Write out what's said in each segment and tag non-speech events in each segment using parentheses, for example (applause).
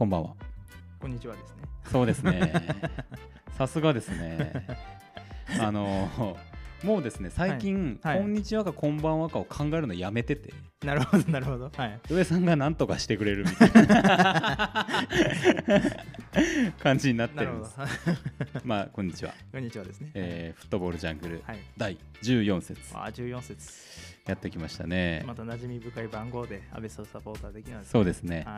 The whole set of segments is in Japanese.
こんばんは。こんにちはですね。そうですね。(laughs) さすがですね。(laughs) あのもうですね最近、はいはいこんにちはかこんばんはかを考えるのやめててなるほど、なるほど。はい。上さんが何とかしてくれるみたいな (laughs) 感じになってなるほどるんです。。まあこんにちは、こんにちはですね。えーフットボールジャングルはい。第14節あー、14節。やってきましたね。また馴染み深い番号で安倍総サポーターできます。そうですね。は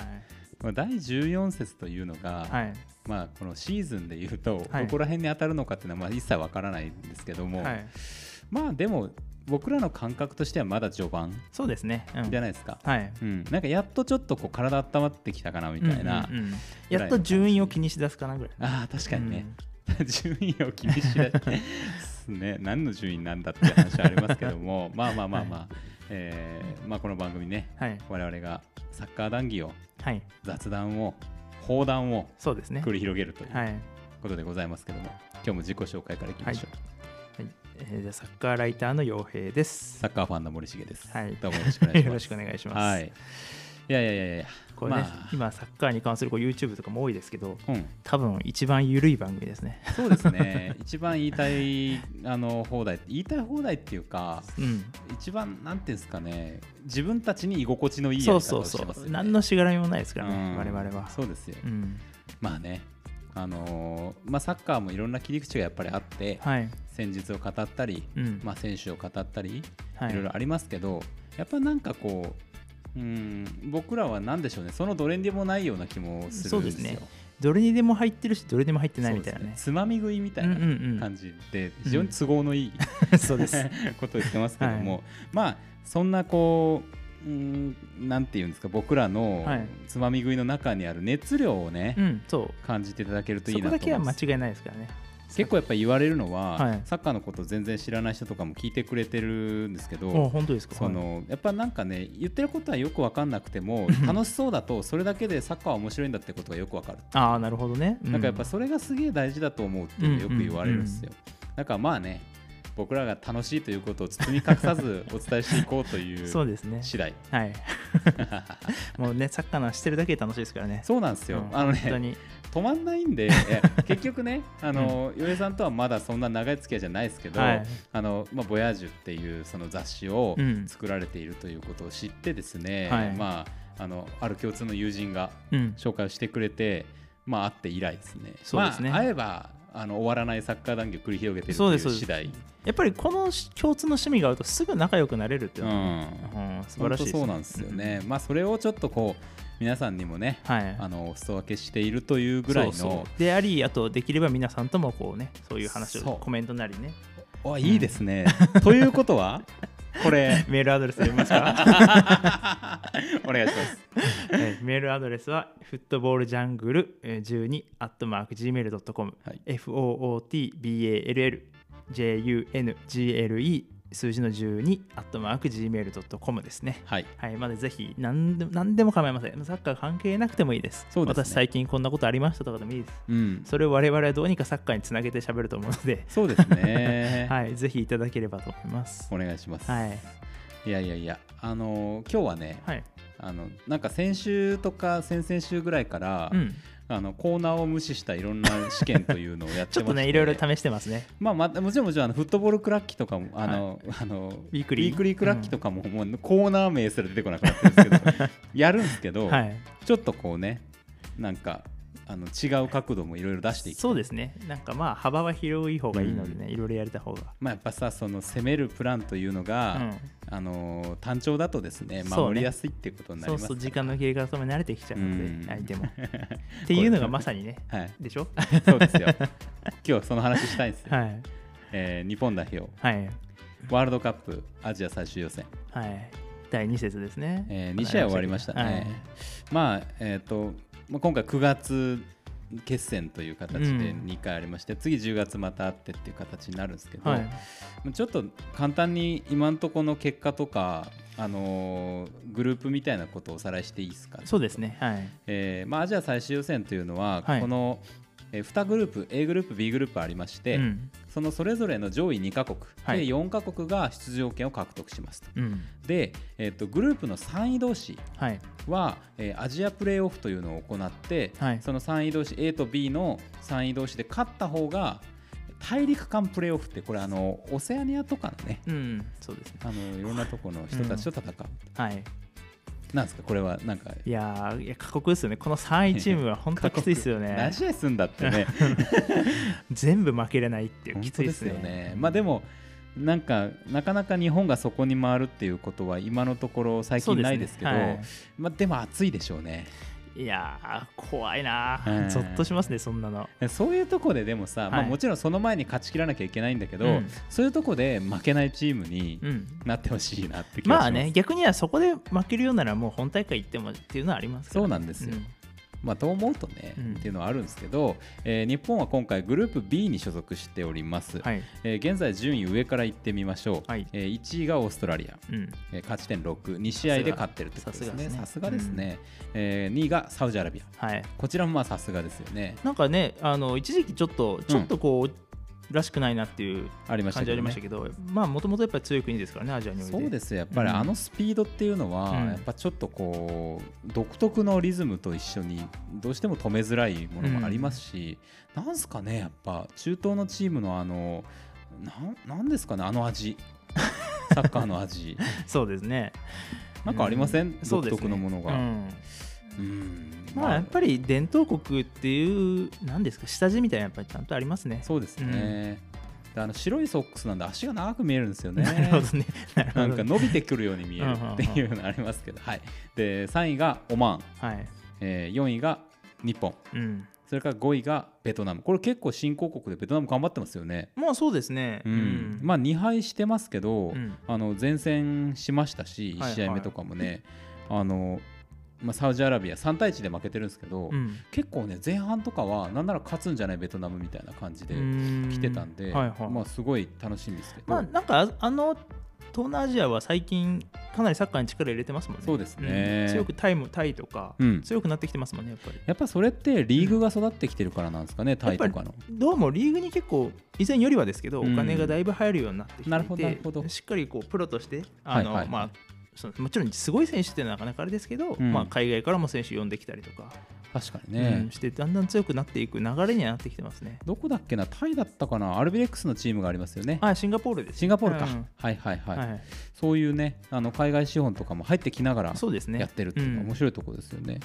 まあ第14節というのが、い。はい。まあこのシーズンでいうと、はいどこら辺に当たるのかっていうのはまあ一切わからないんですけども、はい。まあでも僕らの感覚としてはまだ序盤そうですね。うんじゃないですか。はい。うん、なんかやっとちょっとこう体温まってきたかなみたいな、うんうんうんやっと順位を気にしだすかなぐらい。ああ確かにね、(laughs) 順位を気にしないですね何の順位なんだって話はありますけども (laughs) まあまあまあまあ、えーまあ、この番組ねうんはい。我々がサッカー談義をはい。雑談を砲弾を。繰り広げるというはい。ことでございますけども、今日も自己紹介からいきましょう、はいえーじゃあサッカーライターの陽平です。サッカーファンの森重です、はいどうもよろしくお願いします (laughs) よろしくお願いします。はいいやいやいやいやこれね、まあ今サッカーに関するこう YouTube とかも多いですけど、うん多分一番緩い番組ですね。そうですね (laughs) 一番言いたいあの放題言いたい放題っていうかうん。一番なんていうんですかね自分たちに居心地のいいやそうり方そうそう。をしてますよね何のしがらみもないですからね、うん我々は。そうですよ、うん。まあねあのーまあ、サッカーもいろんな切り口がやっぱりあって、はい。戦術を語ったり、うん。まあ、選手を語ったり、はいいろいろありますけどやっぱなんかこううん僕らは何でしょうねそのどれにでもないような気もするんですよそうですねどれにでも入ってるし、どれでも入ってないみたいなねそうです。つまみ食いみたいうんなうん感じで非常に都合のいい、うん。(laughs) そうです。ことを言ってますけども、はまあそんなこううんなんていうんですか僕らのはいつまみ食いの中にある熱量をね、うん、そう。感じていただけるといいそこだなと思いますけは間違いないですからね。結構やっぱり言われるのは、はいサッカーのこと全然知らない人とかも聞いてくれてるんですけおど本当ですか？そのやっぱなんかね言ってることはよく分かんなくても楽しそうだとそれだけでサッカーは面白いんだってことがよく分かる、ああ、なるほどね。うなんかやっぱそれがすげえ大事だと思うってよく言われるんですよ、だからまあね僕らが楽しいということを包み隠さずお伝えしていこうとい (laughs) そううですね。次第はい。(laughs) もうね、サッカーのしてるだけで楽しいですからね。そうなんですよ、うんあのね本当に。止まんないんで (laughs) 結局ねあの、米さんとはまだそんな長い付き合いじゃないですけど、はい。あのまあ、ボヤージュっていうその雑誌をうん。作られているということを知ってですね、はい。まあ、あのある共通の友人がうん。紹介をしてくれて、まあ、会って以来ですね。そうですね。まあ、会えばあの終わらないサッカー談義を繰り広げているといそう次第。やっぱりこの共通の趣味があるとすぐ仲良くなれるっていうのはね、うん。うん素晴らしいね。そうなんですよね、まあ、それをちょっとこう皆さんにもねうん。はい。あのお裾分けしているというぐらいのそうであり、あとできれば皆さんともこうね、そういう話をコメントなりね、おいいですね、(laughs) ということはこれメールアドレス読みますか、(laughs) お願いします。はいメールアドレスは、フットボールジャングル12、アットマーク、gmail.com、はい。Football jungle 数字の12、アットマーク、gmail.com ですね。はいはい、まだぜひ何でも何でも構いません。サッカー関係なくてもいいです。そうですね私最近こんなことありましたとかでもいいです。うんそれを我々はどうにかサッカーにつなげて喋ると思うので、そうですね、(laughs) はい、ぜひいただければと思います。お願いします、はい。い、やいやいやあのー今日はねはい。あのなんか先週とか先々週ぐらいから、うん。あのコーナーを無視したいろんな試験というのをやって (laughs) ちょっとね、いろいろ試してますね。まあ、まもちろんもちろんあのフットボールクラッキー。とかもあの、あのウィークリークラッキーとかも,、もうコーナー名すら出てこなくなってるんですけど (laughs) やるんですけど、はい。ちょっとこうねなんかあの違う角度もいろいろ出していきそうですね。なんかまあ、幅は広い方がいいのでね、いろいろやれた方が。まあ、やっぱさその攻めるプランというのが、うん。あのー単調だとですね守りやすいっていうことになりますそうそう、時間の切り方も慣れてきちゃうのうん。で、相手も。(laughs) っていうのがまさにね、(laughs) はい。でしょ？そうですよ。(laughs) 今日その話したいんですよ、はい。えー日本代表。はい。ワールドカップアジア最終予選、はい。第2節ですね。え2試合終わりましたね、はい。まあえっ、と、まあ、今回9月決戦という形でうん2回ありまして、次10月またあってっていう形になるんですけど、はい。まあちょっと簡単に今のところの結果とか、あのーグループみたいなことをおさらいしていいですか、そうですね。はい。えーまあ、アジア最終予選というのは、はいこのえー2グループ A グループ B グループありまして、うん。そのそれぞれの上位2カ国、はい。で4カ国が出場権を獲得しますと。うん。で、えー、とグループの3位同士はい。は、えーアジアプレーオフというのを行って、はい。その3位同士 A と B の3位同士で勝った方が大陸間プレーオフってこれあのオセアニアとかのねうん。そうですね。あのいろんなところの人たちと戦う、はいなんですか？これはなんか。いやーいや過酷ですよね。この3位チームは本当きついですよね。何試合すんだってね。(laughs) 全部負けれないっていう本きつ当ですよいですね。ねまあでもなんかなかなか日本がそこに回るっていうことは今のところ最近ないですけどねはい。まあ、でも暑いでしょうねいやー怖いな。うん。ーゾッとしますねそんなの。そういうとこででもさ、まあ、はいもちろんその前に勝ち切らなきゃいけないんだけど、うん。そういうとこで負けないチームにうん。なってほしいなって気がします、まあね逆にはそこで負けるようならもう本大会行ってもっていうのはありますからそうなんですよまあ、と思うとね、うん。っていうのはあるんですけど、えー日本は今回グループ B に所属しております、はい。えー現在順位上からいってみましょう、はい。えー1位がオーストラリア、うん。えー勝ち点62試合で勝ってるってことですね。ささすすがでがですすねね、えー2位がサウジアラビア。はい。こちらもまあさすがですよね。なんかねあの一時期ちょっとちょっとこう、らしくないなっていうありました感じありましたけど、まあもともとやっぱり強い国ですからねアジアにおいてそうですよ。やっぱりうん。あのスピードっていうのは、うん。やっぱちょっとこう独特のリズムと一緒にどうしても止めづらいものもありますし、なんすかねやっぱ中東のチームのあのなんなんですかねあの味。(laughs) サッカーの味。そうですね。なんかありません、うですね。特のものが、まあやっぱり伝統国っていう何ですか下地みたいなやっぱりちゃんとありますね。そうですね、であの白いソックスなんで足が長く見えるんですよね。(laughs) なるほどね。(laughs) なるほどなんか伸びてくるように見えるっていうのありますけど、はい、で3位がオマーン、はい。えー4位が日本。うん。それから5位がベトナム。これ結構新興国でベトナム頑張ってますよね、まあそうですね。うん。まあ2敗してますけど、うん。あの前線しましたしはい1試合目とかもね、あのまあ、サウジアラビア3対1で負けてるんですけど、うん。結構ね前半とかはなんなら勝つんじゃないベトナムみたいな感じで来てたんで、はいはい。まあ、すごい楽しみですけど、まあなんかああの東南アジアは最近かなりサッカーに力入れてますもんね。そうですね。うん。強くタイムタイとか、うん。強くなってきてますもんねやっぱり。やっぱそれってリーグが育ってきてるからなんですかね、タイとかの。どうもリーグに結構以前よりはですけど、うんお金がだいぶ入るようになってきていてなるほどなるほど。しっかりこうプロとしてあの、はいはい。まあそのもちろんすごい選手ってなかなかあれですけど、うんまあ、海外からも選手呼んできたりとか、確かにうねん、してだんだん強くなっていく流れにはなってきてますね。どこだっけなタイだったかな？アルビレックスのチームがありますよね。あシンガポールです。シンガポールか、うんはいはいはい、はいそういうねあの海外資本とかも入ってきながらそうですね。やってるっていうのはうん面白いところですよね。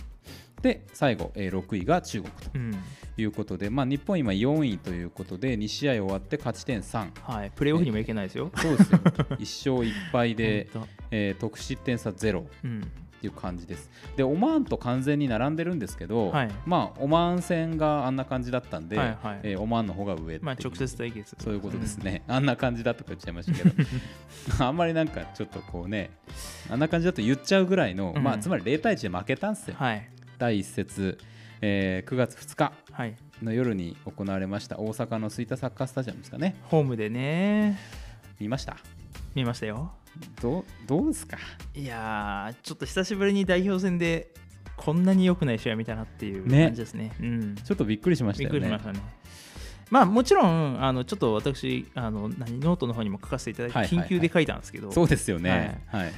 で最後、えー6位が中国とうん。いうことで、まあ、日本今4位ということで2試合終わって勝ち点3。はい、プレーオフにもいけないですよ。そうですよ (laughs) 1勝1敗で、本えー得失点差ゼロ当うん。っていう感じです。でオマーンと完全に並んでるんですけど、はい。まあオマーン戦があんな感じだったんで、はいはい。えーオマーンの方が上まあ、直接対決。そういうことですね、(laughs) あんな感じだとか言っちゃいましたけど。(laughs) あんまりなんかちょっとこうねあんな感じだと言っちゃうぐらいの、うん。まあつまり0対1で負けたんですよ、はい。第1節、えー9月2日はい。の夜に行われました大阪の吹田サッカースタジアムですかね。ホームでね、見ました？見ましたよ。どうどうですか？いやー、ちょっと久しぶりに代表戦でこんなに良くない試合見たなっていうね。感じですね。うん。ちょっとびっくりしましびたよね。っくりしましたね。まあもちろんあのちょっと私あの何ノートの方にも書かせていただいて、はいはいはい。緊急で書いたんですけど、そうですよね。はい、まあ、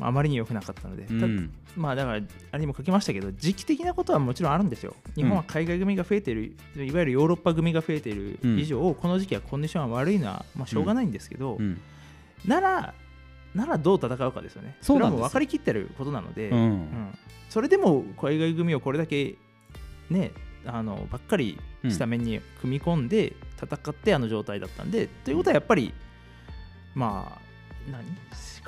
あまりに良くなかったので、たうん。まあだからあれにも書きましたけど時期的なことはもちろんあるんですよ。日本は海外組が増えている、いわゆるヨーロッパ組が増えている以上、この時期はコンディションは悪いのは、まあ、しょうがないんですけど、うん。ならならどう戦うかですよね。それはもう分かりきってることなので、うん。うん。それでも海外組をこれだけねあのばっかりスタメンに組み込んで戦ってあの状態だったんで、ということはやっぱりまあ何？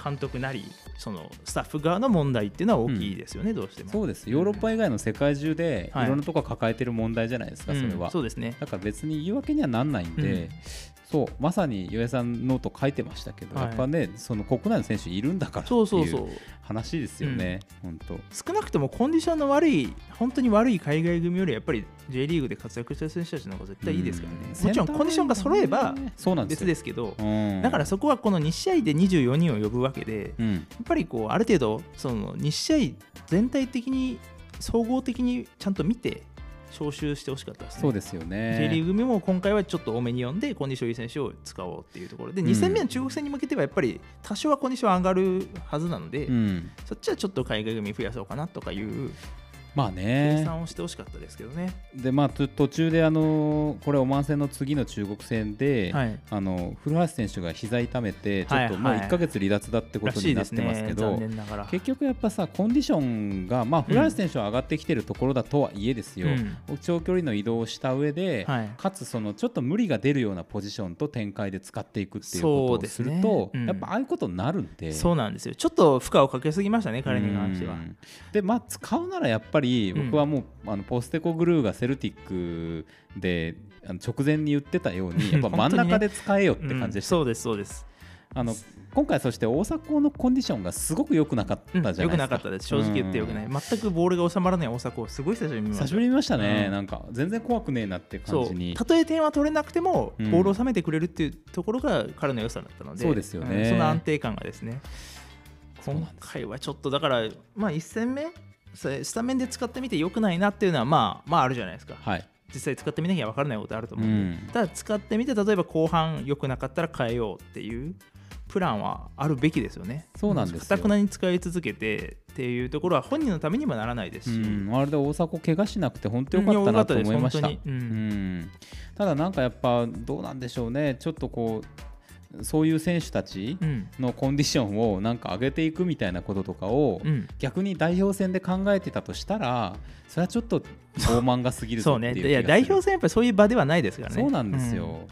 監督なりそのスタッフ側の問題っていうのは大きいですよね、どうしても。そうです。ヨーロッパ以外の世界中でいはい。ろんなとこ抱えてる問題じゃないですか、それうんは。そうですね。だから別に言い訳にはなんないんで、うんそうまさに岩井さんノート書いてましたけど、はい。やっぱねその国内の選手いるんだからってそうそうそいうう。話ですよね、本当。少なくともコンディションの悪い本当に悪い海外組よりやっぱり J リーグで活躍してる選手たちの方が絶対いいですからね、うん。もちろんコンディションが揃えば別ですけど、うん。だからそこはこの2試合で24人を呼ぶわけで、うん。やっぱりこうある程度その2試合全体的に総合的にちゃんと見て招集してほしかったですね。そうですよ J リねーグ組も今回はちょっと多めに読んでコンディションいい選手を使おうっていうところで、うん。2戦目の中国戦に向けてはやっぱり多少はコンディション上がるはずなので、うん。そっちはちょっと海外組増やそうかなとかいうまあ計ね算をしてほしかったですけどね。でまあと途中であのこれオマーン戦の次の中国戦で、はい。あの古橋選手が膝痛めてちょっと、はいはい。まあ1ヶ月離脱だってこらとになってますけど。結局やっぱさコンディションがまあ古橋選手は上がってきてるところだとはいえですよ、うん。長距離の移動をした上で、はい。かつそのちょっと無理が出るようなポジションと展開で使っていくっていうことをすると、ね。うん。やっぱああいうことになるんで。そうなんですよ。ちょっと負荷をかけすぎましたね彼に関しては。う。ん。でまあ使うならやっぱりうん。僕はもう、あのポステコグルーがセルティックで直前に言ってたように (laughs) やっぱ真ん中で使えよって感じでした、うんそうですそうです。あの今回そして大迫のコンディションがすごく良くなかったじゃないですか、よくなかったです。正直言ってよくない、全くボールが収まらない大迫をすごい久しぶりに見ました久しぶりに見ましたね、うん。なんか全然怖くねえなって感じに。たとえ点は取れなくてもうん。ボールを収めてくれるっていうところが彼の良さだったので、そうですよね。んその安定感がですね。今回はちょっとだからまあ1戦目それスタメンで使ってみて良くないなっていうのはまあまああるじゃないですか。はい、実際使ってみなきゃ分からないことあるとう思うんで、ん、ただ使ってみて例えば後半良くなかったら変えようっていうプランはあるべきですよね。そうなんですよ。かたくなに使い続けてっていうところは本人のためにもならないですし、うん、あれで大迫怪我しなくて本当良かったなと思いました。ただなんかやっぱどうなんでしょうね。ちょっとこうそういう選手たちうん。のコンディションをなんか上げていくみたいなこととかをうん。逆に代表戦で考えてたとしたらそれはちょっと傲慢が過ぎるそうね。いや代表戦やっぱりそういう場ではないですからね。そうなんですよ、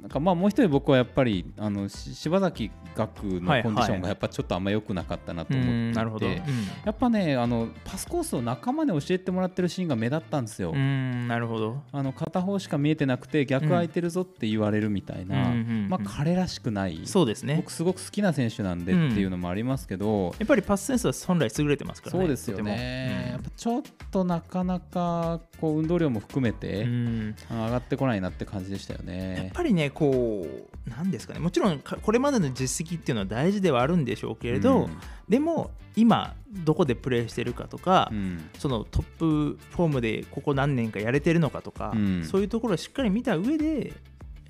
なんかまあもう一人僕はやっぱりあのし柴崎岳のコンディションがやっぱちょっとあんま良くなかったなとうん、思ってやっぱねあのパスコースを仲間に教えてもらってるシーンが目立ったんですよ、うんなるほど。あの片方しか見えてなくて逆空いてるぞって言われるみたいな、うんうんうんまあ、彼らしくないそうですね。僕すごく好きな選手なんでっていうのもありますけど、やっぱりパスセンスは本来優れてますからねそうですよね、やっとぱちょっとなかなかこう運動量も含めて、上がってこないなって感じでしたよやっね。ぱりねこうなんですかね。もちろんかこれまでの実績っていうのは大事ではあるんでしょうけれど、でも今どこでプレーしてるかとか、うん。そのトップフォームでここ何年かやれてるのかとか、うん。そういうところをしっかり見た上で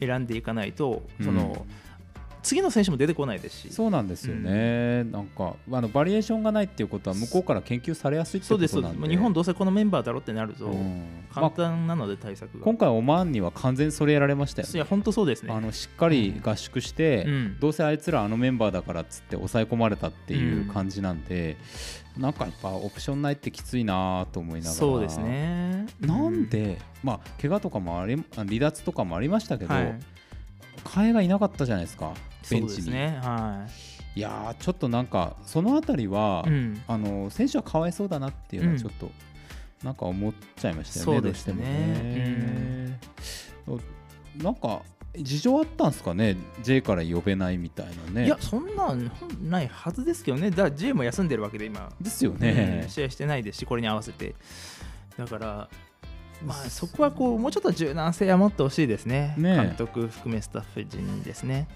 選んでいかないとその、次の選手も出てこないですし。そうなんですよね、なんかあのバリエーションがないっていうことは向こうから研究されやすいってそうですことなんで。そうですもう日本どうせこのメンバーだろってなると、うん。簡まあ単なので対策が、今回オマーンには完全にそれやられましたよね。いや本当そうですね。あのしっかり合宿して、うん。どうせあいつらあのメンバーだからっつって抑え込まれたっていう感じなんで、なんかやっぱオプションないってきついなと思いながら。そうですね。なんで、まあ怪我とかもありあ離脱とかもありましたけど、はい替えがいなかったじゃないですかベンチに、ねはい。やーちょっとなんかそのあたりは、い、うん。あの選手はかわいそうだなっていうのはちょっと、なんか思っちゃいましたよね、そうですね。どうしてもね。なんか事情あったんですかね J から呼べないみたいなね。いやそんなんないはずですけどね。だ J も休んでるわけで今。ですよね。うん。試合してないですしこれに合わせて。だからまあそこはこうもうちょっと柔軟性は持ってほしいですね。ねえ。監督含めスタッフ陣にですね。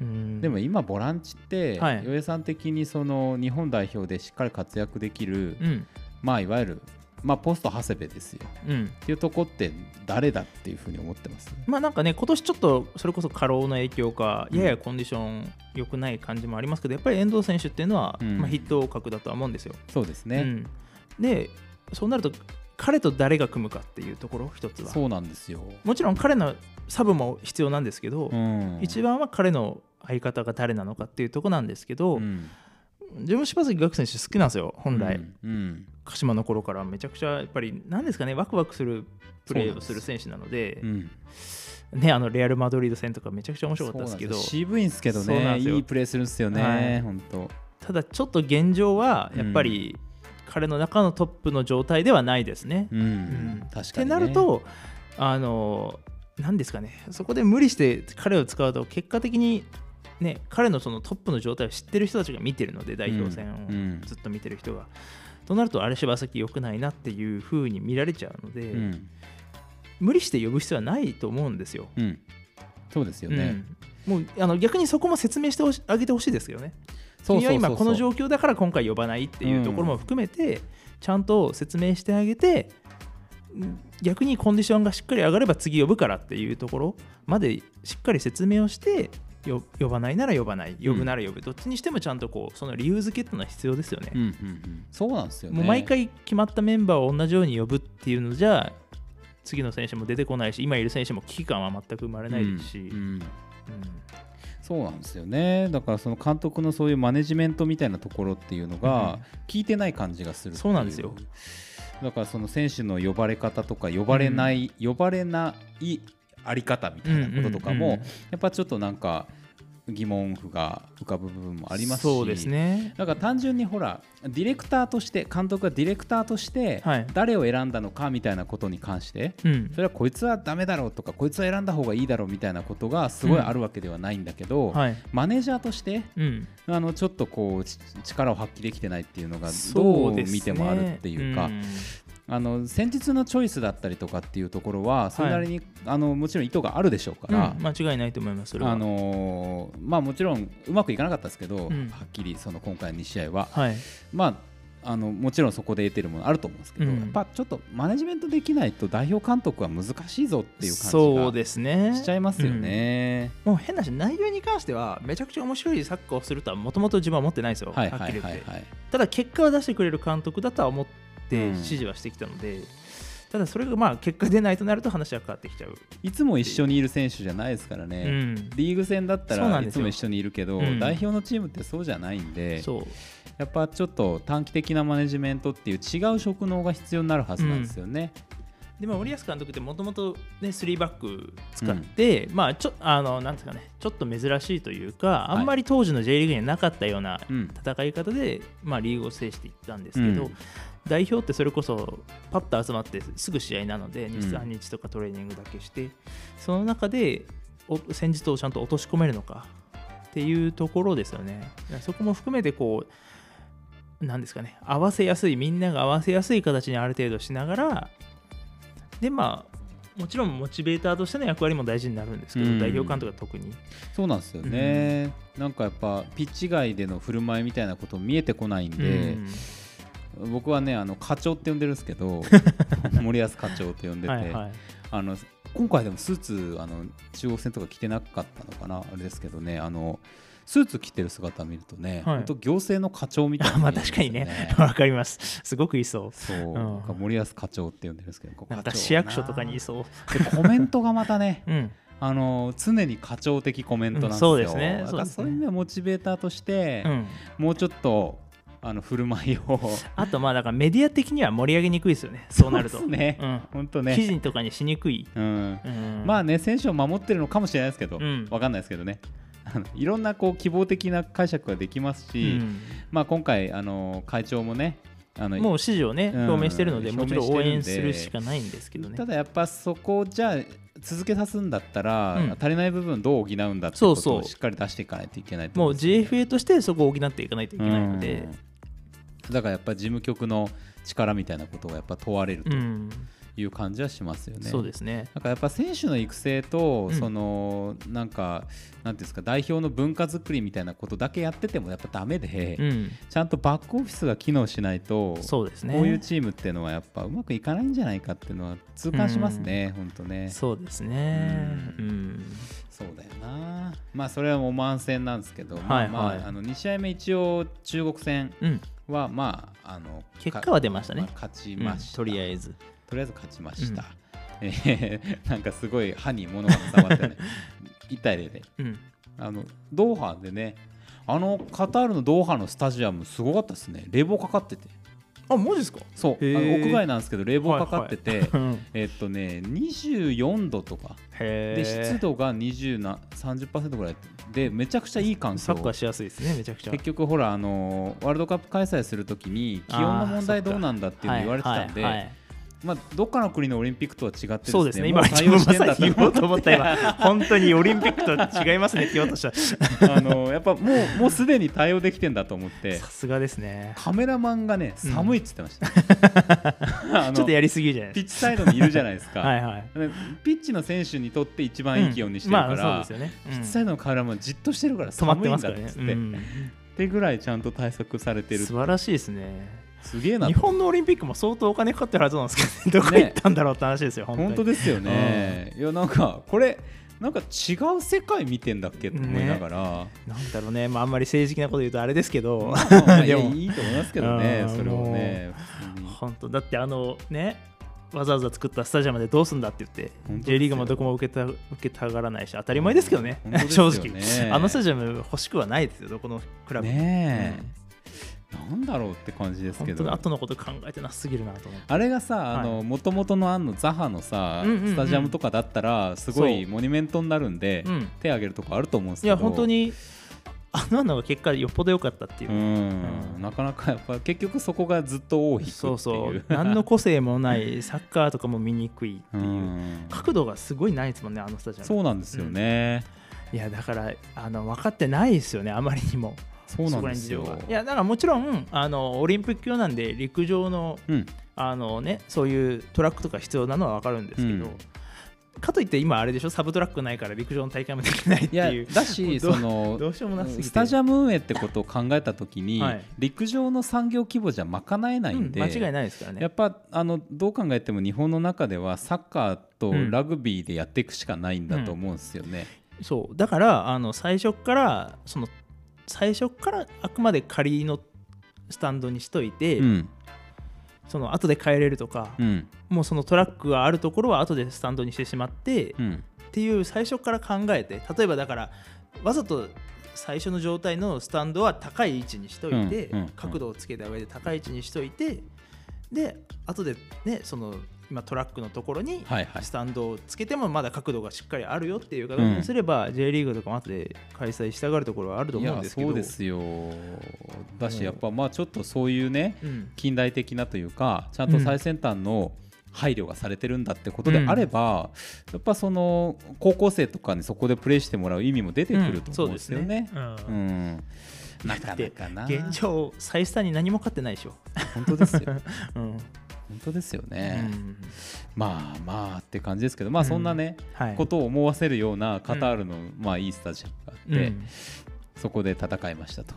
うん。でも今ボランチって、はい。与江さん的にその日本代表でしっかり活躍できる、うん。まあいわゆるまあポスト長谷部ですよ。うん。っていうとこって誰だっていうふうに思ってます？まあなんかね今年ちょっとそれこそ過労の影響かややコンディション良くない感じもありますけどやっぱり遠藤選手っていうのは、うん。まあ、筆頭格だとは思うんですよ、そうですね。うん、でそうなると彼と誰が組むかっていうところ一つは。そうなんですよ。もちろん彼のサブも必要なんですけど、うん。一番は彼の相方が誰なのかっていうところなんですけど、うん。自分柴崎岳選手好きなんですよ本来、うんうん。鹿島の頃からめちゃくちゃやっぱり何ですかねワクワクするプレーをする選手なのでうんねあのレアル・マドリード戦とかめちゃくちゃ面白かったですけど。渋いんですけどねいいプレーするんですよはい。ね本当。ただちょっと現状はやっぱり彼の中のトップの状態ではないですね。うん。うん。確かにね。ってなるとあの何ですかねそこで無理して彼を使うと結果的にね彼のそのトップの状態を知ってる人たちが見てるので代表戦を。うん。ずっと見てる人が。となるとあれ柴崎良くないなっていう風に見られちゃうので、うん。無理して呼ぶ必要はないと思うんですよ。うん。そうですよね。うん。もうあの逆にそこも説明してあげてほしいですけどね。君は今この状況だから今回呼ばないっていうところも含めて、ちゃんと説明してあげて逆にコンディションがしっかり上がれば次呼ぶからっていうところまでしっかり説明をしてよ呼ばないなら呼ばない。呼ぶなら呼ぶ、どっちにしてもちゃんとこうその理由付けっていうのは必要ですよね、うんうんうん、そうなんですよね。もう毎回決まったメンバーを同じように呼ぶっていうのじゃ次の選手も出てこないし今いる選手も危機感は全く生まれないですし、うんうん。うんそうなんですよね。だからその監督のそういうマネジメントみたいなところっていうのが効いてない感じがするっていそうなんですよ。だからその選手の呼ばれ方とか呼ばれない、呼ばれないあり方みたいなこととかも、うんうんうん。やっぱちょっとなんか疑問符が浮かぶ部分もありますしそうですね。だから単純にほらディレクターとして監督がディレクターとしてはい。誰を選んだのかみたいなことに関して、うん。それはこいつはダメだろうとかこいつは選んだ方がいいだろうみたいなことがすごいあるわけではないんだけど、はい。マネージャーとしてうん。あのちょっとこうち力を発揮できてないっていうのがどそう見てもあるっていうかんあの戦術のチョイスだったりとかっていうところはそれなりに、あのもちろん意図があるでしょうから、うん。間違いないと思いますあのーまあ、もちろんうまくいかなかったですけど、うん。はっきりその今回の2試合は、はい。まあ、あのもちろんそこで得てるものあると思うんですけど、うん。やっぱちょっとマネジメントできないと代表監督は難しいぞっていう感そうじですね。がしちゃいますよね。もう変な話内容に関してはめちゃくちゃ面白いサッカーをするとはもともと自分は思ってないですよ、はいはいはっきり言って、はいはい。ただ結果は出してくれる監督だとは思ってうん。指示はしてきたので、ただそれがまあ結果出ないとなると話は変わってきちゃう、いつも一緒にいる選手じゃないですからね。うん。リーグ戦だったらいつも一緒にいるけど、うん。代表のチームってそうじゃないんでやっぱちょっと短期的なマネジメントっていう違う職能が必要になるはずなんですよね。でまあ森保監督ってもともとね3バック使って、まあちょあのなんですかねちょっと珍しいというかあんまり当時の J リーグにはなかったようなうん。戦い方で、まあ、リーグを制していったんですけど、うん。代表ってそれこそパッと集まってすぐ試合なのでん。23日とかトレーニングだけして、その中でお戦術をちゃんと落とし込めるのかっていうところですよね。そこも含めてこうなんですかね合わせやすいみんなが合わせやすい形にある程度しながらでまあもちろんモチベーターとしての役割も大事になるんですけど、うん。代表監督は特に。そうなんですよね、なんかやっぱピッチ外での振る舞いみたいなこと見えてこないんで、僕はねあの課長って呼んでるんですけど (laughs) 森保課長って呼んでて、はいはい。あの今回でもスーツあの中国戦とか着てなかったのかなあれですけどね。あのスーツ着てる姿見るとね、はい。本当行政の課長みたいな、(laughs) まあ確かにね。わかります。すごくいそう。そう、ん。なんか森保課長って呼んでるんですけどこうなんか課長市役所とかにいそう。でコメントがまたね (laughs) うん。あの常に課長的コメントなんですよ、うんそうですね。だからそうですね。そういう意味ではモチベーターとして、うん。もうちょっとあの振る舞いを。(laughs) あとまあだからメディア的には盛り上げにくいですよね。そうなると。ね。うん。本当ね。記事とかにしにくい、うん。うん。まあね選手を守ってるのかもしれないですけど、うん。わかんないですけどね。(laughs) いろんなこう希望的な解釈ができますうし、ん。まあ、今回あの会長もねあのもう支持をねうん表明してるのでもちろん応援するしかないんですけどね。ただやっぱそこをじゃあ続けさすんだったら、うん。足りない部分どう補うんだってそうそう。ことをしっかり出していかないといけない。ともう思んですよね GFA としてそこを補っていかないといけないので。うん。だからやっぱ事務局の力みたいなことがやっぱ問われると。うんいう感じはしますよね。そうですね。なんかやっぱ選手の育成と、うん。そのなんかなんていうんですか代表の文化作りみたいなことだけやっててもやっぱダメで、うん。ちゃんとバックオフィスが機能しないとそうですね。こういうチームっていうのはやっぱうまくいかないんじゃないかっていうのは痛感しますね、本当ね。そうですね。ううん。そうだよな。まあそれはもう満戦なんですけど、まあまあ、はいあの2試合目一応中国戦うん。はまああの結果は出ましたね。まあ勝ちました、うんとりあえずとりあえず勝ちました。えー (laughs) なんかすごい歯に物が挟まってね。(laughs) 痛いで。ねうん。あのドーハでねあのカタールのドーハのスタジアムすごかったですね。冷房かかってて。あマジですか？そう。屋外なんですけど冷房かかってて、うん。えっとね24度とか。へで湿度が20な30%ぐらい。でめちゃくちゃいい環境。サッカーしやすいですねめちゃくちゃ。結局ほらあのワールドカップ開催するときに気温の問題どうなんだっていうの言われてたんで、はいはいはいまあ、どっかの国のオリンピックとは違ってそうですね。も今自分まさに言おうと思った。今 (laughs) 本当にオリンピックとは違いますね。って言おうとしたあのやっぱもうもうすでに対応できてんだと思って。さすがですね。カメラマンがねうん。寒いっつってました、(laughs) あのちょっとやりすぎじゃないピッですチサイドにいるじゃないですか、か (laughs) はいはい。でピッチの選手にとって一番いい気温にしてるから、うん。まあそうですよね。うん。ピッチサイドのカメラマンじっとしてるから止まっ寒いんてますからね。だっつって、うん。ってぐらいちゃんと対策されてる素晴らしいですねすげえな日本のオリンピックも相当お金かかってるはずなんですけど、ね、(laughs) どこ行ったんだろうって話ですよ、本当に。本当ですよね、いやなんかこれなんか違う世界見てんだっけと思いながら、なんだろうね、まあ、あんまり政治的なこと言うとあれですけど、まあ (laughs) でもいいと思いますけどねうんそれをね本当。だってあのねわざわざ作ったスタジアムでどうすんだって言って J リーグもどこも受けた受けたがらないし当たり前ですけどね。本当です正直 (laughs) あのスタジアム欲しくはないですよどこのクラブも。ねえ、なんだろうって感じですけど。後のこと考えてなさすぎるなと思って。あれがさはい。あの元々のあんのザハのさ、うんうんうん。スタジアムとかだったらすごいモニュメントになるんで、うん。手挙げるとこあると思うんですけど。いや本当にあののが結果よっぽど良かったっていう。う、ん、うん。なかなかやっぱ結局そこがずっと大きくっていう。そうそう。何の個性もないサッカーとかも見にくいっていう、うん。角度がすごいないですもんねあのスタジアム。そうなんですよね、いやだからあの分かってないですよねあまりにもそうなんですよ。いやだからもちろんあのオリンピック用なんで陸上のうん。あのねそういうトラックとか必要なのは分かるんですけど、うん。かといって今あれでしょ？サブトラックないから陸上の大会もできないっていう。だしその (laughs) どうしようもなすぎて。スタジアム運営ってことを考えたときに、はい。陸上の産業規模じゃ賄えないんで、うん間違いないですからね。やっぱあのどう考えても日本の中ではサッカーとうん。ラグビーでやっていくしかないんだと思うんですよね。そう。だからあの最初からその最初からあくまで仮のスタンドにしといて、うん。その後で帰れるとか、うん。もうそのトラックがあるところは後でスタンドにしてしまって、うん。っていう最初から考えて例えばだからわざと最初の状態のスタンドは高い位置にしといて、角度をつけた上で高い位置にしといてで後でねその今トラックのところにスタンドをつけてもまだ角度がしっかりあるよっていう形にすれば、J リーグとかも後で開催したがるところはあると思うんですけど。そうですよ。だしうん。やっぱまあちょっとそういうねうん。近代的なというかちゃんと最先端の配慮がされてるんだってことであれば、やっぱその高校生とかにそこでプレーしてもらう意味も出てくると思うんですよね。うん。なかなかな。現状再スタに何も勝ってないでしょ、本当ですよ。(laughs) うん本当ですよね、うん。まあまあって感じですけどまあそんなね、はい。ことを思わせるようなカタールの、まあいいスタジアムがあって、うん。そこで戦いましたと。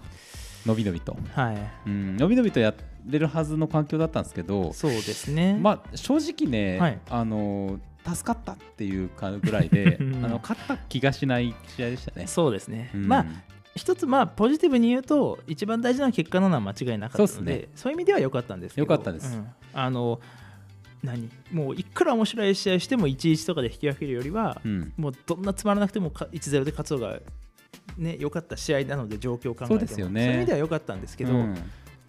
のびのびと、はい。うん、のびのびとやれるはずの環境だったんですけどそうですね。まあ正直ね、はい。あの助かったっていうかぐらいでうん (laughs) あの勝った気がしない試合でしたね。そうですね。うん。まあ一つまあポジティブに言うと一番大事な結果なのは間違いなかったのでね。そういう意味では良かったんですけど。良かったです。うん。あの何？もういくら面白い試合しても1-1とかで引き分けるよりは、うん。もうどんなつまらなくてもか1-0で勝つのがね良かった試合なので状況を考えても。そうですよね。そういう意味では良かったんですけど、うん。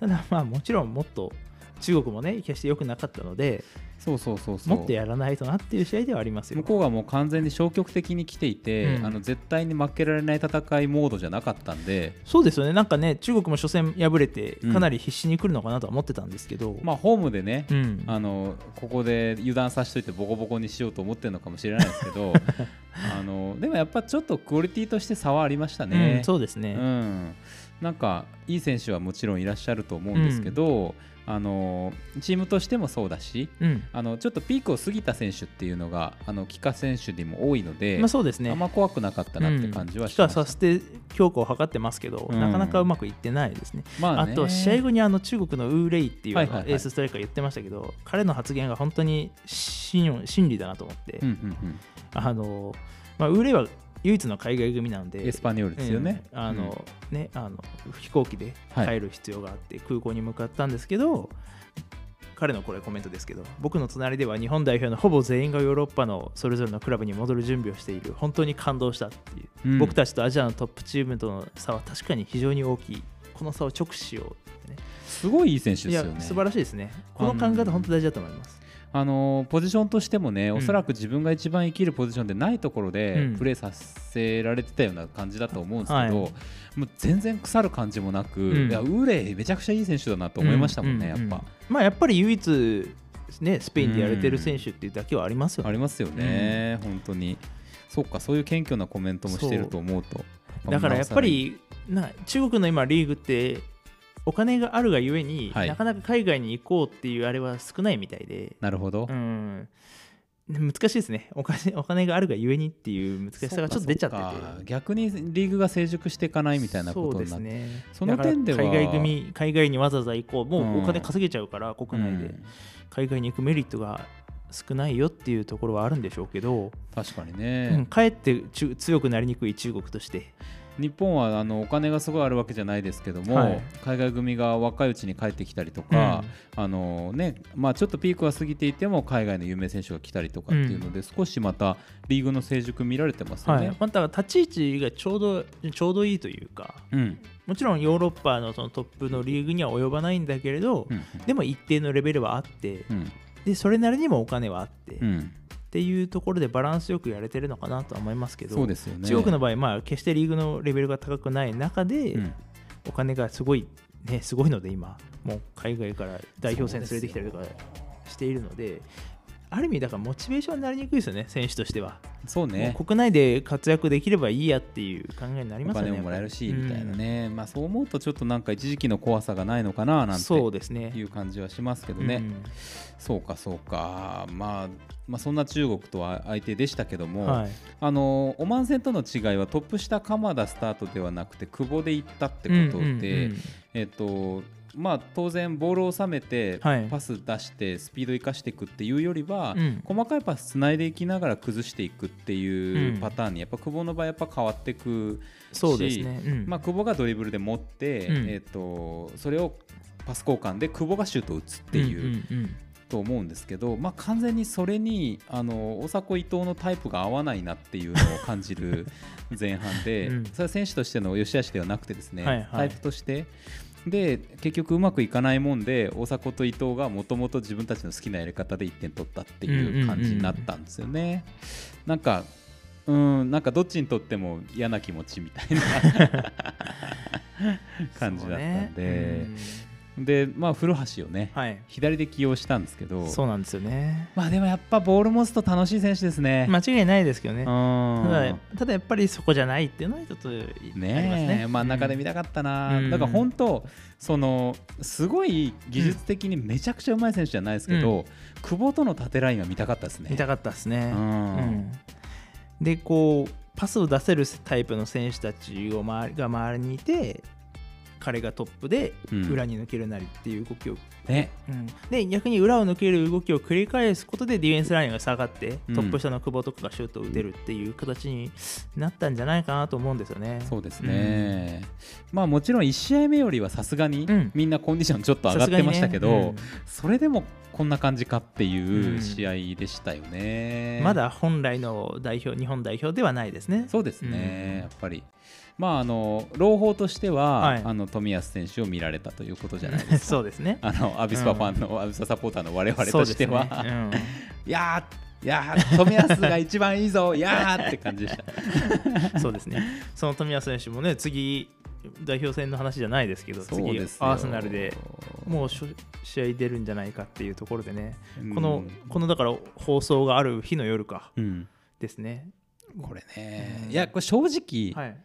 ただまあもちろんもっと中国もね決して良くなかったのでそうそうそうそう。もっとやらないとなっていう試合ではありますよ。向。こうがもう完全に消極的に来ていて、うん。あの絶対に負けられない戦いモードじゃなかったんで、そうですよね。なんかね中国も初戦敗れてうん。かなり必死に来るのかなとは思ってたんですけど、まあ、ホームでね、うん、あのここで油断させといてボコボコにしようと思ってるのかもしれないですけど (laughs) あのでもやっぱちょっとクオリティとして差はありましたうねん。そうですね、うん、なんかいい選手はもちろんいらっしゃると思うんですけど、あのチームとしてもそうだしうん。あのちょっとピークを過ぎた選手っていうのがあの帰化選手にも多いので、まあそうですね。あんま怖くなかったなって感じはしました。させて強化を図ってますけど、うん。なかなかうまくいってないですね。あまねと試合後にあの中国のウーレイっていうエースストライカー言ってましたけど、彼の発言が本当に真真理だなと思って、うんうん。あのまあ、ウーレイは唯一の海外組なのうん、でエスパニョールですよね。うんあのねあの飛行機で帰る必要があって空港に向かったんですけど、彼のこれコメントですけど僕の隣では日本代表のほぼ全員がヨーロッパのそれぞれのクラブに戻る準備をしている。本当に感動したっていう、うん。僕たちとアジアのトップチームとの差は確かに非常に大きい。この差を直視しようってね。すごいいい選手ですよね。素晴らしいですね。この考え方本当大事だと思いますあのポジションとしてもね、ん。おそらく自分が一番生きるポジションでないところでうん。プレーさせられてたような感じだと思うんですけど、はい。もう全然腐る感じもなく、うん。いやウーレイめちゃくちゃいい選手だなと思いましたもんね、うううやっぱ。まあやっぱり唯一ねスペインでやれてる選手っていうだけはありますよね。ありますよね、本当に。そっか、そういう謙虚なコメントもしてると思うと。だからやっぱりな中国の今リーグってお金があるがゆえに、はい。なかなか海外に行こうっていうあれは少ないみたいで、なるほど。う。ん、難しいですね。お金お金があるがゆえにっていう難しさがちょっと出ちゃってて。そうか。そうか逆にリーグが成熟していかないみたいなことになって。すね。その点では。だから海外組海外にわざわざ行こう。もうお金稼げちゃうから国内で。うん。海外に行くメリットが少ないよっていうところはあるんでしょうけど、確かにうん。ね、かえってち強くなりにくい中国として日本はあのお金がすごいあるわけじゃないですけども、はい。海外組が若いうちに帰ってきたりとか、あのねまあ、ちょっとピークは過ぎていても海外の有名選手が来たりとかっていうので、少しまたリーグの成熟見られてますよね。はい、また立ち位置がちょうどちょうどいいというかうん。もちろんヨーロッパのそのトップのリーグには及ばないんだけれど、うんでも一定のレベルはあってうん。でそれなりにもお金はあって、っうんていうところでバランスよくやれてるのかなとは思いますけどそうですよね。中国の場合、まあ、決してリーグのレベルが高くない中で、うんお金がすごい、ね、すごいので今もう海外から代表戦連れてきたりとかしているのである意味だからモチベーションになりにくいですよね選手としては、そうね。国内で活躍できればいいやっていう考えになりおますよね金ももらえるしみたいなね、まあそう思うとちょっとなんか一時期の怖さがないのかなうなんんてそうですね。いう感じはしますけどね、そうかそうか、まあ、まあそんな中国とは相手でしたけども、うんはい、あのオマーン戦との違いはトップ下鎌田スタートではなくて久保で行ったってことで、うんうんうん。えっとまあ、当然ボールを収めてはい。パス出してスピード生かしていくっていうよりは、うん。細かいパスつないでいきながら崩していくっていううん。パターンにやっぱ久保の場合やっぱ変わっていく、そうですね、うん。まあ、久保がドリブルで持って、うん。えっとそれをパス交換で久保がシュートを打つっていう。と思うんですけど、まあ、完全にそれにあの大迫、伊藤のタイプが合わないなっていうのを感じる前半で、(laughs) うん。それは選手としての良し悪しではなくてですね、タイプとしてで結局うまくいかないもんで大迫と伊藤がもともと自分たちの好きなやり方で1点取ったっていう感じになったんですよね。なんかうんなんかどっちにとっても嫌な気持ちみたいな (laughs) 感じだったんで、ねでまあ古橋をね、うんはい。左で起用したんですけどそうなんですよね。まあでもやっぱボール持つと楽しい選手ですね。間違いないですけどね。ただうん。ただやっぱりそこじゃないっていうのは一つありますね。ねえ、真ん。中で見たたかったな、うん。だから本当そのすごい技術的にめちゃくちゃうまい選手じゃないですけど、久保との縦ラインは見たかったですね。見たかったですね、うん。うん。でこうパスを出せるタイプの選手たちを周りが周りにいて彼がトップでうん。裏に抜けるなりっていう動きを、ね。うん。で逆に裏を抜ける動きを繰り返すことでディフェンスラインが下がって、うん。トップ下の久保とかがシュートを打てるっていう形になったんじゃないかなと思うんですよね。そうですね、まあもちろん1試合目よりはさすがにうん。みんなコンディションちょっと上がってましたけど、さすがにね。それでもこんな感じかっていううん。試合でしたよね。うんまだ本来の代表日本代表ではないですね。そうですね、やっぱり。まあ、あの朗報としては、はい。あの冨安選手を見られたということじゃないですか。(laughs) そうですね。あのアビスパファンの、アビスパサポーターの我々としては、そうですね。いやー、いやー、冨安が一番いいぞ、いやーって感じでした。う (laughs) んそうですね。その富安選手もね、次、代表戦の話じゃないですけど、次、アーセナルでもう試合出るんじゃないかっていうところでね、うん。この、このだから放送がある日の夜か。うん、ですね。これね、うん。いや、これ正直、はい。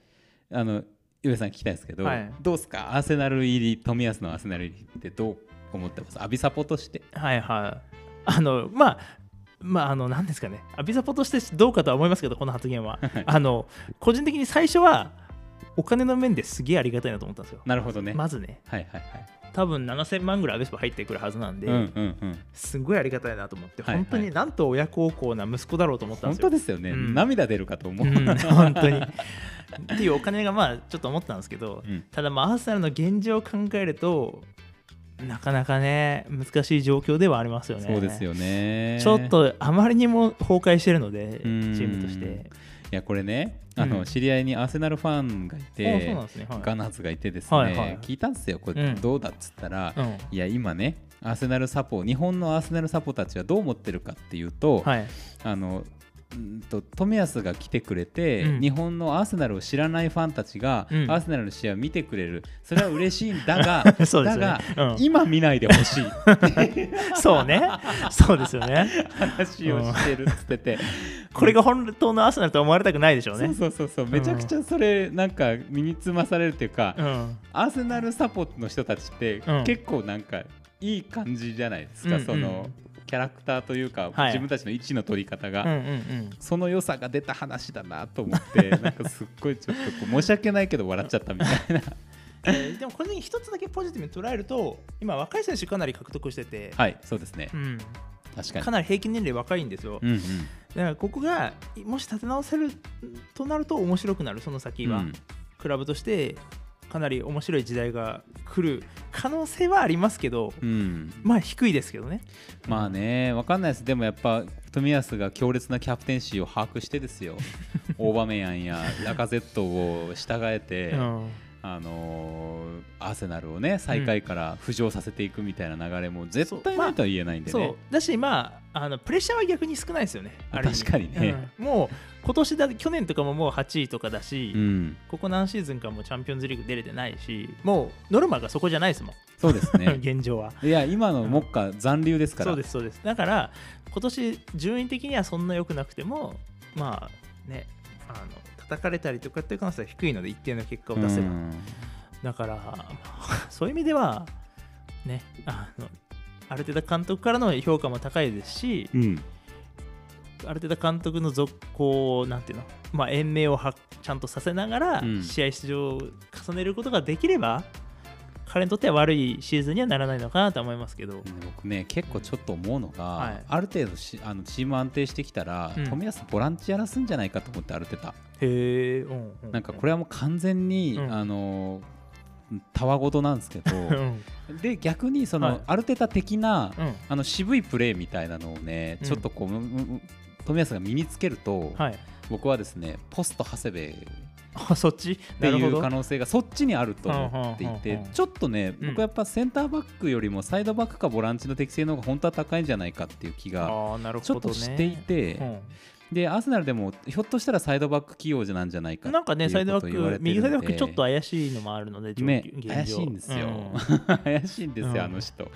あの、上さん聞きたいんですけど、はいどうですか、アーセナル入り、冨安のアーセナル入りってどう思ってます？アビサポとして。はいはい。あの、まあ、まあ、あの、なんですかね、アビザポとしてどうかとは思いますけど、この発言は。(laughs) あの、個人的に最初は、お金の面ですげえありがたいなと思ったんですよ。なるほどね。まずね、はいはいはい。多分7000万ぐらいアビスパ入ってくるはずなんで、うんうんうん。すごいありがたいなと思って、はい本当になんと親孝行な息子だろうと思ったん本ですよ。当ですよね、うん涙出るかと思う。うん、本当に。っていうお金がまあちょっと思ったんですけど、うんただまあアーセナルの現状を考えるとなかなかね難しい状況ではありますよね。そうですよね。ちょっとあまりにも崩壊してるのでチうんームとして。いやこれねあの、うん知り合いにアーセナルファンがいあそうてなんですね。はい。ガナーズがいてですね、はいはい聞いたんですよこれ。うん。どうだっつったら、うん。いや今ねアーセナルサポ日本のアーセナルサポたちはどう思ってるかっていうと、はい、あのうんと冨安が来てくれて、うん。日本のアーセナルを知らないファンたちが、うん。アーセナルの試合を見てくれる。それは嬉しいんだが (laughs) そうですよね。だが、うん。今見ないでほしい。(laughs) そうね。そうですよね。話をしてるっつってて、これが本当のアーセナルと思われたくないでしょうね。そうそうそうそう。めちゃくちゃそれなんか身につまされるっていうか、うん。アーセナルサポの人たちって、うん。結構なんかいい感じじゃないですか、うん。そのキャラクターというか、はい。自分たちの位置の取り方が、うんうんうん。その良さが出た話だなと思って (laughs) なんかすっごいちょっと申し訳ないけど笑っちゃったみたいな。(laughs) えーでもこれに一つだけポジティブに捉えると今若い選手かなり獲得してて、はいそうですね。うん、確かに。かなり平均年齢若いんですよ、うんうん。だからここがもし立て直せるとなると面白くなるその先は、うん。クラブとしてかなり面白い時代が来る可能性はありますけど、うん。まあ低いですけどね。まあね、わかんないです、でもやっぱ冨安が強烈なキャプテンシーを把握してですよ、(laughs) オーバメヤンやラカゼットを従えて、うんあのーアーセナルをね、最下位から浮上させていくみたいな流れも絶対ないとは言えないんでそう。ね。だしまああのプレッシャーは逆に少ないですよね。確かにね。うん。もう今年だ去年とかももう8位とかだし、うん、ここ何シーズンかもチャンピオンズリーグ出れてないしもうノルマがそこじゃないですもん、そうですね。(laughs) 現状は。いや、今の目下残留ですから。そうですそうです。だから今年順位的にはそんな良くなくてもまあねあの叩かれたりとかっていう可能性は低いので一定の結果を出せば、うん。だから、ま (laughs) あそういう意味ではねあのある程度監督からの評価も高いですしうん。ある程度監督の続行なんていうの、まあ、延命をはちゃんとさせながらうん。試合出場を重ねることができれば、彼にとっては悪いシーズンにはならないのかなと思いますけど、僕ね結構ちょっと思うのが、はい。ある程度しあのチーム安定してきたら、うん。冨安ボランチやらすんじゃないかと思って歩ってた、へえ、うんうなんかこれはもう完全に、うん。あのたわごとなんですけど (laughs) うん。で逆にその、はい。アルテタ的な、うん。あの渋いプレーみたいなのをね、うん。ちょっとこう、冨安が身につけると、はい、僕はですねポスト長谷部っあそっち？てなるほど。いう可能性がそっちにあると思っていてちょっとねうん。僕はやっぱセンターバックよりもサイドバックかボランチの適性の方が本当は高いんじゃないかっていう気がちょっとしていて、でアーセナルでもひょっとしたらサイドバック起用なんじゃないかうん、なんかねサイドバック右サイドバックちょっと怪しいのもあるので (laughs) ね怪しいんですよ、うん。(laughs) 怪しいんですよ、うんあの人。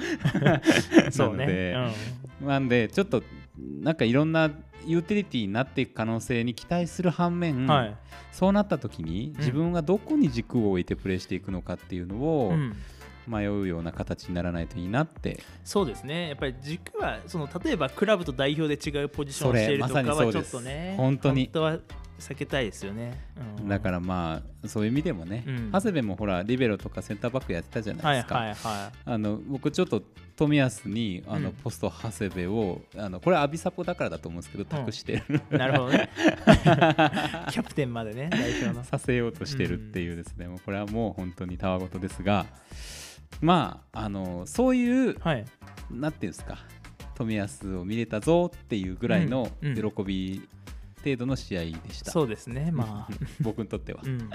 そうなのでね、なんでちょっとなんかいろんなユーティリティになっていく可能性に期待する反面、うん、はい、そうなった時に自分がどこに軸を置いてプレーしていくのかっていうのをうん迷うような形にならないといいなって、そうですね。やっぱり軸はその例えばクラブと代表で違うポジションをしているとかはちょっとね本当に。は避けたいですよね、うん。だからまあそういう意味でもね、うん。長谷部もほらリベロとかセンターバックやってたじゃないですか、はいはいはあの僕ちょっと冨安にあのうん。ポスト長谷部を、あのこれアビサポだからだと思うんですけど託してる、いなるほどね。(laughs) キャプテンまでね代表の。(laughs) させようとしてるっていうですね、もうこれはもう本当にたわごとですがまああのそういうはい。なんていうんですか冨安を見れたぞっていうぐらいのうんうん。喜び程度の試合でした、そうですねまあ、(laughs) 僕にとっては、うん、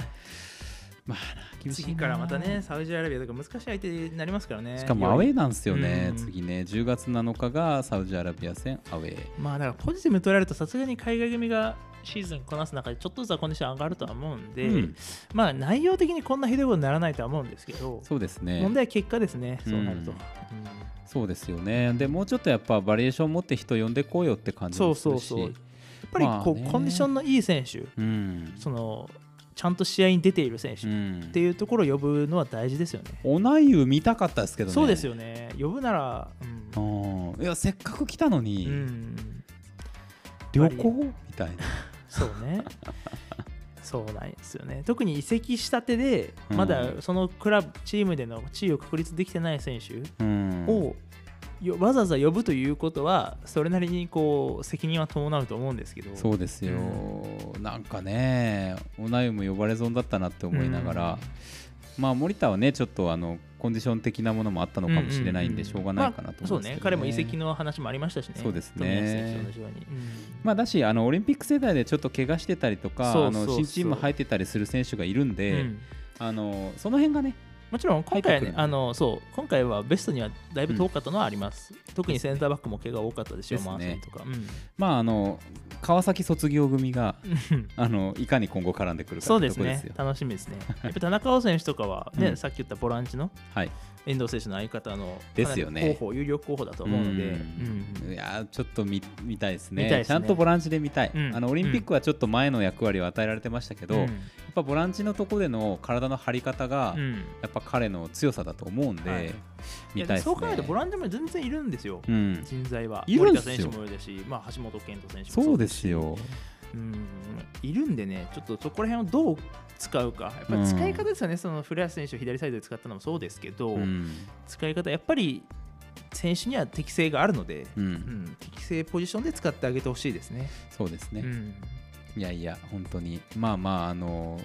まあな厳しいな次からまたねサウジアラビアとか難しい相手になりますからね。しかもアウェーーなんですよね、うん。次ね。10月7日がサウジアラビア戦アウェー。まあだからポジティブに取られるとさすがに海外組がシーズンこなす中でちょっとずつはコンディション上がるとは思うんで、うん。まあ内容的にこんなひどいことにならないとは思うんですけど、そうですね。問題は結果ですね、そうなると。うん。うんそうですよね。でもうちょっとやっぱバリエーション持って人呼んでこうよって感じそうもするし。そうそう。やっぱりこう、まあね。コンディションのいい選手、うん。そのちゃんと試合に出ている選手っうん。ていうところを呼ぶのは大事ですよね。オナイユ見たかったですけどね。そうですよね。呼ぶなら、うん。いやせっかく来たのうん、に、うん。旅行？みたいな。(laughs) そうね。そうなんですよね。特に移籍したてで、うん。まだそのクラブ、チームでの地位を確立できてない選手うん。を、よわざわざ呼ぶということは、それなりにこう責任は伴うと思うんですけど、そうですよ、なんかねオナイユも呼ばれ損だったなって思いながら、まあ森田はねちょっとあのコンディション的なものもあったのかもしれないんでしょうがないかなと思うんまあそうね、彼も移籍の話もありましたしね、そうですね。うに。まあだしあのオリンピック世代でちょっと怪我してたりとかあの新チーム入ってたりする選手がいるんうんで、うん。あのその辺がねもちろん今回はねあのそう今回はベストにはだいぶ遠かったのはあります、特にセンターバックも怪我多かったでしょですね。マとか、うん。まああの川崎卒業組がうん。あのいかに今後絡んでくるかそうです。ね。楽しみですね。やっぱ田中碧選手とかはね、うん。さっき言ったボランチのはい。遠藤選手の相方のですよね。有力候補だと思うので、うん。いやーちょっと見見たいですね。ね。ちゃんとボランチで見たい、うん。あのオリンピックはちょっと前の役割を与えられてましたけど、うん。やっぱボランチのところでの体の張り方が、うん。やっぱ彼の強さだと思うんで、はい。見たいですね。そう考えるとボランチも全然いるんですよ、うん、人材は。いるん選手もいるし、まあ、橋本健人選手もそうですよ。うん。いるんでね、ちょっとそこら辺をどう使うか、やっぱり使い方ですよね、その古橋選手を左サイドで使ったのもそうですけど、うん。使い方、やっぱり選手には適性があるので、う、うん。ん、適正ポジションで使ってあげてほしいですね。そうですね、うん。いやいや本当に。まあまああの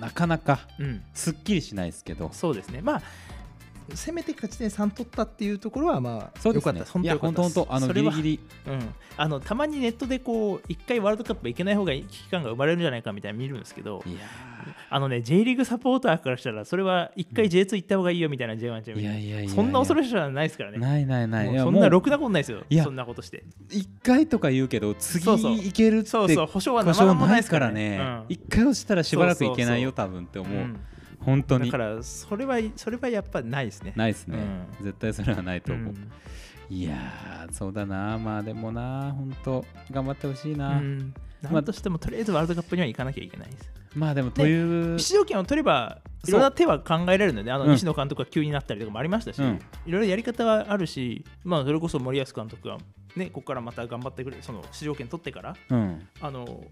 なかなかうん、すっきりしないですけど。そうですね、まあ、せめて勝ち点3取ったっていうところは、まあ、よかった。本当よかっ本あのそれはギリギリ。うん、あのたまにネットでこう一回ワールドカップ行けない方が危機感が生まれるんじゃないかみたいな見るんですけどいやあのね J リーグサポーターからしたらそれは一回 J2 行った方がいいよみたいな J1 チームいやいやいやそんな恐ろろしさはないですからね。ないないない。そんなろくなことないですよ。いや。そんなことして。一回とか言うけど次そうそう。いけるってそうそう。保証はないいですでかららね。うん。一回落ちたらしばらくいけないよそ多分って思う。うん本当に。だからそれはそれはやっぱないですね。ないですね。う絶対それはないと思う。うん。いやーそうだな。まあでもな本当頑張ってほしいな。うん。なんとしてもとりあえずワールドカップには行かなきゃいけないです。まあでもという出場権を取ればいろんな手は考えられるので、あのうん。西野監督が急になったりとかもありましたし、うん。いろいろやり方はあるし、まあ、それこそ森保監督が、ね、ここからまた頑張ってくれる、その出場権取ってから、うん。あの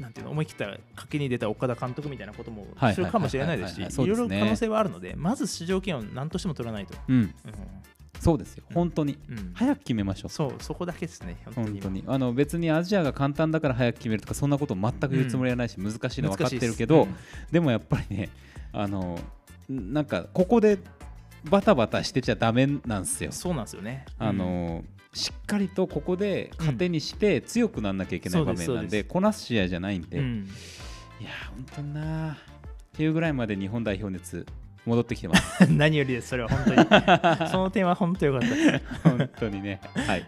なんていうの思い切った賭けに出た岡田監督みたいなこともはいするかもしれないですし、はいろいろ可能性はあるので、まず出場権を何としても取らないと。うん。そうですよ。本当に。うん。うん早く決めましょう。そう、そこだけですね、本当にあの別にアジアが簡単だから早く決めるとかそんなこと全く言うつもりはないし、難しいの分かってるけど、難しいでもやっぱりねあのなんかここでバタバタしてちゃダメなんですよ。そうなんですよね。あのしっかりとここで糧にして強くならなきゃいけない場面なんでこなす試合じゃないんで、いや本当になっていうぐらいまで日本代表熱戻ってきてます。(laughs) 何よりです、それは本当に。(laughs) その点は本当よかった。本当にね。はい。はい。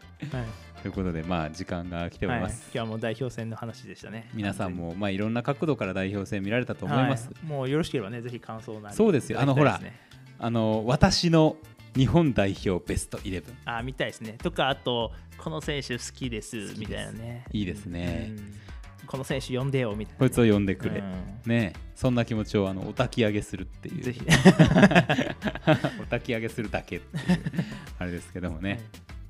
ということでまあ時間が来ておりはい、ます、今日はもう代表戦の話でしたね。皆さんもまあいろんな角度から代表戦見られたと思います、はい。もうよろしければね、ぜひ感想なり。そうですよ。いただきたいですね。あの私の日本代表ベストイレブンあ、見たいですね。とか、あと、この選手好きですみたいなね。いいですね、うんこの選手呼んでよみたいな。こいつを呼んでくれ、うんねえそんな気持ちをあのお焚き上げするっていうぜひ。(laughs) お焚き上げするだけっていうあれですけどもね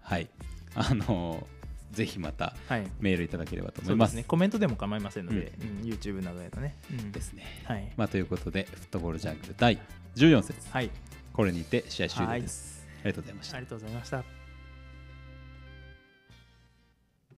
はい、あのぜひまたはい。メールいただければと思いうますそですね。コメントでも構いませんので、うん YouTube などへのね。うんですね、はい。まあ、ということでフットボールジャングル第14節はい。これにて試合終了です、ありがとうございました。ありがとうございました。